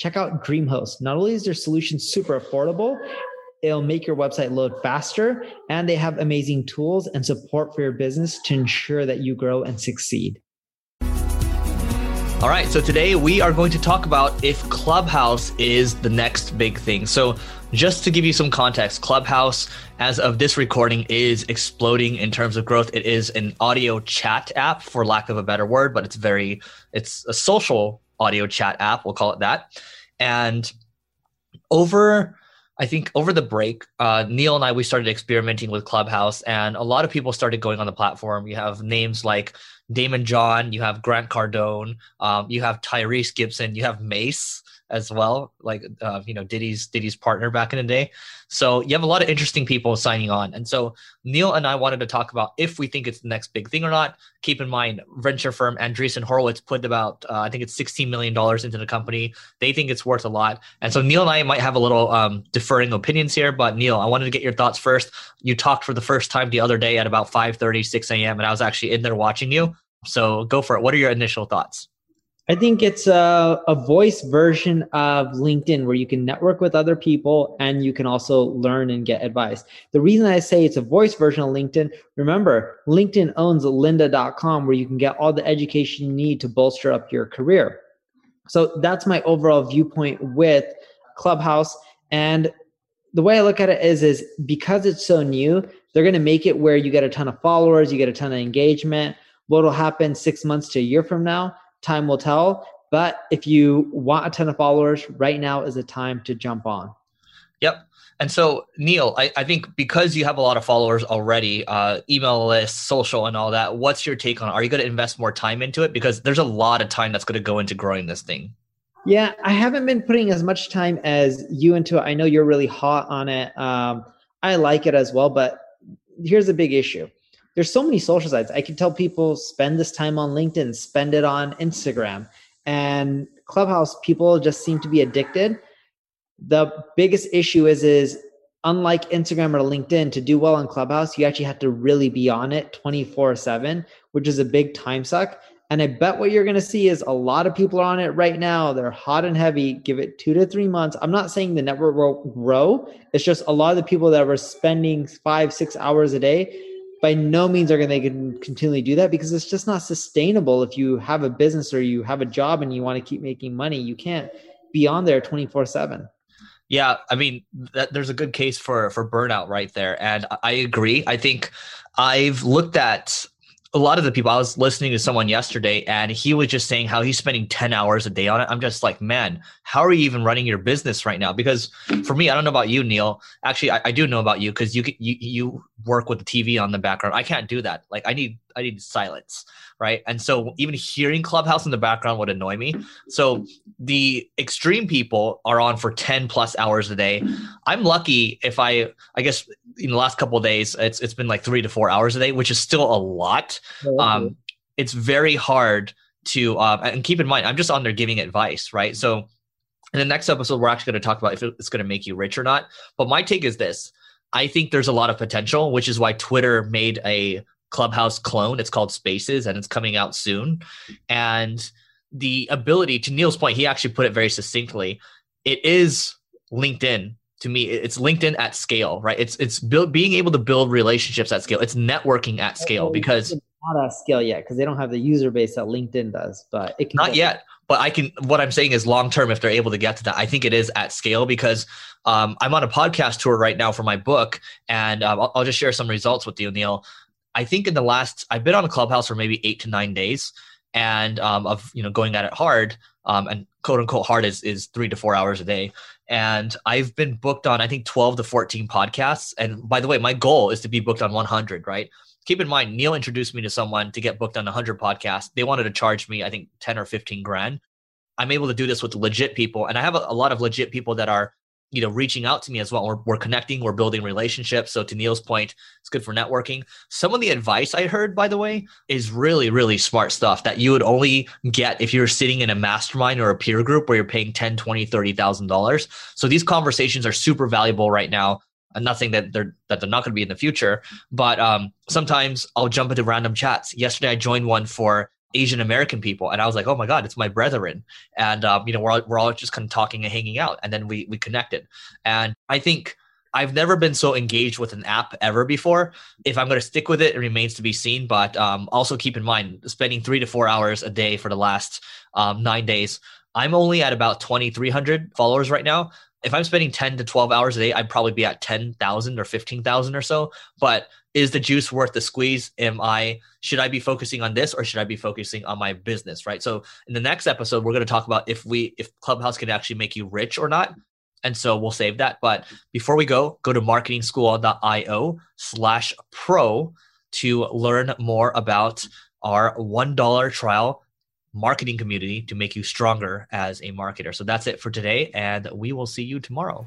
check out DreamHost. Not only is their solution super affordable, it'll make your website load faster, and they have amazing tools and support for your business to ensure that you grow and succeed. All right, so today we are going to talk about if Clubhouse is the next big thing. So, just to give you some context, Clubhouse, as of this recording, is exploding in terms of growth. It is an audio chat app, for lack of a better word, but it's very, it's a social audio chat app, we'll call it that. And over I think over the break, uh, Neil and I we started experimenting with Clubhouse, and a lot of people started going on the platform. You have names like Daymond John, you have Grant Cardone, um, you have Tyrese Gibson, you have Mase, as well, like uh, you know Diddy's Diddy's partner back in the day. So you have a lot of interesting people signing on, and so Neil and I wanted to talk about if we think it's the next big thing or not. Keep in mind, venture firm Andreessen Horowitz put about uh, I think it's sixteen million dollars into the company. They think it's worth a lot, and so Neil and I might have a little um, differing opinions here. But Neil, I wanted to get your thoughts first. You talked for the first time the other day at about 5 30, 6 a.m., and I was actually in there watching you. So go for it. What are your initial thoughts? I think it's a, a voice version of LinkedIn where you can network with other people and you can also learn and get advice. The reason I say it's a voice version of LinkedIn, remember, LinkedIn owns lynda.com where you can get all the education you need to bolster up your career. So that's my overall viewpoint with Clubhouse. And the way I look at it is, is because it's so new, they're going to make it where you get a ton of followers, you get a ton of engagement. What will happen six months to a year from now? Time will tell. But if you want a ton of followers, right now is the time to jump on. Yep. And so, Neil, I, I think because you have a lot of followers already, uh, email lists, social, and all that, what's your take on it? Are you going to invest more time into it? Because there's a lot of time that's going to go into growing this thing. Yeah, I haven't been putting as much time as you into it. I know you're really hot on it. Um, I like it as well, but here's a big issue there's so many social sites. I can tell people spend this time on LinkedIn, spend it on Instagram. And Clubhouse, people just seem to be addicted. The biggest issue is is unlike Instagram or LinkedIn, to do well on Clubhouse, you actually have to really be on it 24-7, which is a big time suck. And I bet what you're going to see is a lot of people are on it right now. They're hot and heavy. Give it two to three months. I'm not saying the network will grow. It's just a lot of the people that were spending five, six hours a day by no means are going to they continually do that because it's just not sustainable. If you have a business or you have a job and you want to keep making money you can't be on there 24 7 yeah i mean that, there's a good case for for burnout right there. And i agree. I think i've looked at a lot of the people I was listening to someone yesterday and he was just saying how he's spending 10 hours a day on it. I'm just like, man, how are you even running your business right now? Because for me, I don't know about you, Neil. Actually, I, I do know about you because you, you you work with the TV on the background. I can't do that. Like I need I need silence, right? And so even hearing Clubhouse in the background would annoy me. So the extreme people are on for 10 plus hours a day. I'm lucky if I I guess in the last couple of days it's it's been like 3 to 4 hours a day, which is still a lot. Um it's very hard to uh, and keep in mind I'm just on there giving advice, right? So in the next episode we're actually going to talk about if it's going to make you rich or not. But my take is this. I think there's a lot of potential, which is why Twitter made a Clubhouse clone. It's called Spaces and it's coming out soon. And the ability, to Neil's point, he actually put it very succinctly. It is LinkedIn to me. It's LinkedIn at scale, right? It's it's build, being able to build relationships at scale. It's networking at scale because not at scale yet because they don't have the user base that LinkedIn does. But it can not yet. But I can. What I'm saying is long term, if they're able to get to that, I think it is at scale because um, I'm on a podcast tour right now for my book, and um, I'll, I'll, just share some results with you, Neil. I think in the last, I've been on a clubhouse for maybe eight to nine days, and um, of you know going at it hard, um, and quote unquote hard is is three to four hours a day. And I've been booked on I think twelve to fourteen podcasts. And by the way, my goal is to be booked on one hundred. Right. Keep in mind, Neil introduced me to someone to get booked on 100 podcasts. They wanted to charge me, I think, 10 or 15 grand. I'm able to do this with legit people. And I have a, a lot of legit people that are you know reaching out to me as well. We're, we're connecting we're building relationships. So to neil's point it's good for networking. Some of the advice i heard by the way is really really smart stuff that you would only get if you're sitting in a mastermind or a peer group where you're paying 10 20 30 thousand dollars. So these conversations are super valuable right now. And nothing that they're that they're not going to be in the future. But um, sometimes i'll jump into random chats. Yesterday i joined one for Asian American people, and I was like, "Oh my God, it's my brethren!" And um, you know, we're all, we're all just kind of talking and hanging out, and then we we connected. And I think I've never been so engaged with an app ever before. If I'm going to stick with it, it remains to be seen. But um, also keep in mind, spending three to four hours a day for the last um, nine days, I'm only at about 2,300 followers right now. If I'm spending 10 to 12 hours a day, I'd probably be at 10,000 or 15,000 or so. But is the juice worth the squeeze? Am I should I be focusing on this or should I be focusing on my business? Right. So in the next episode, we're going to talk about if we if Clubhouse can actually make you rich or not. And so we'll save that. But before we go, go to marketingschool.io slash pro to learn more about our $1 trial marketing community to make you stronger as a marketer. So that's it for today, and we will see you tomorrow.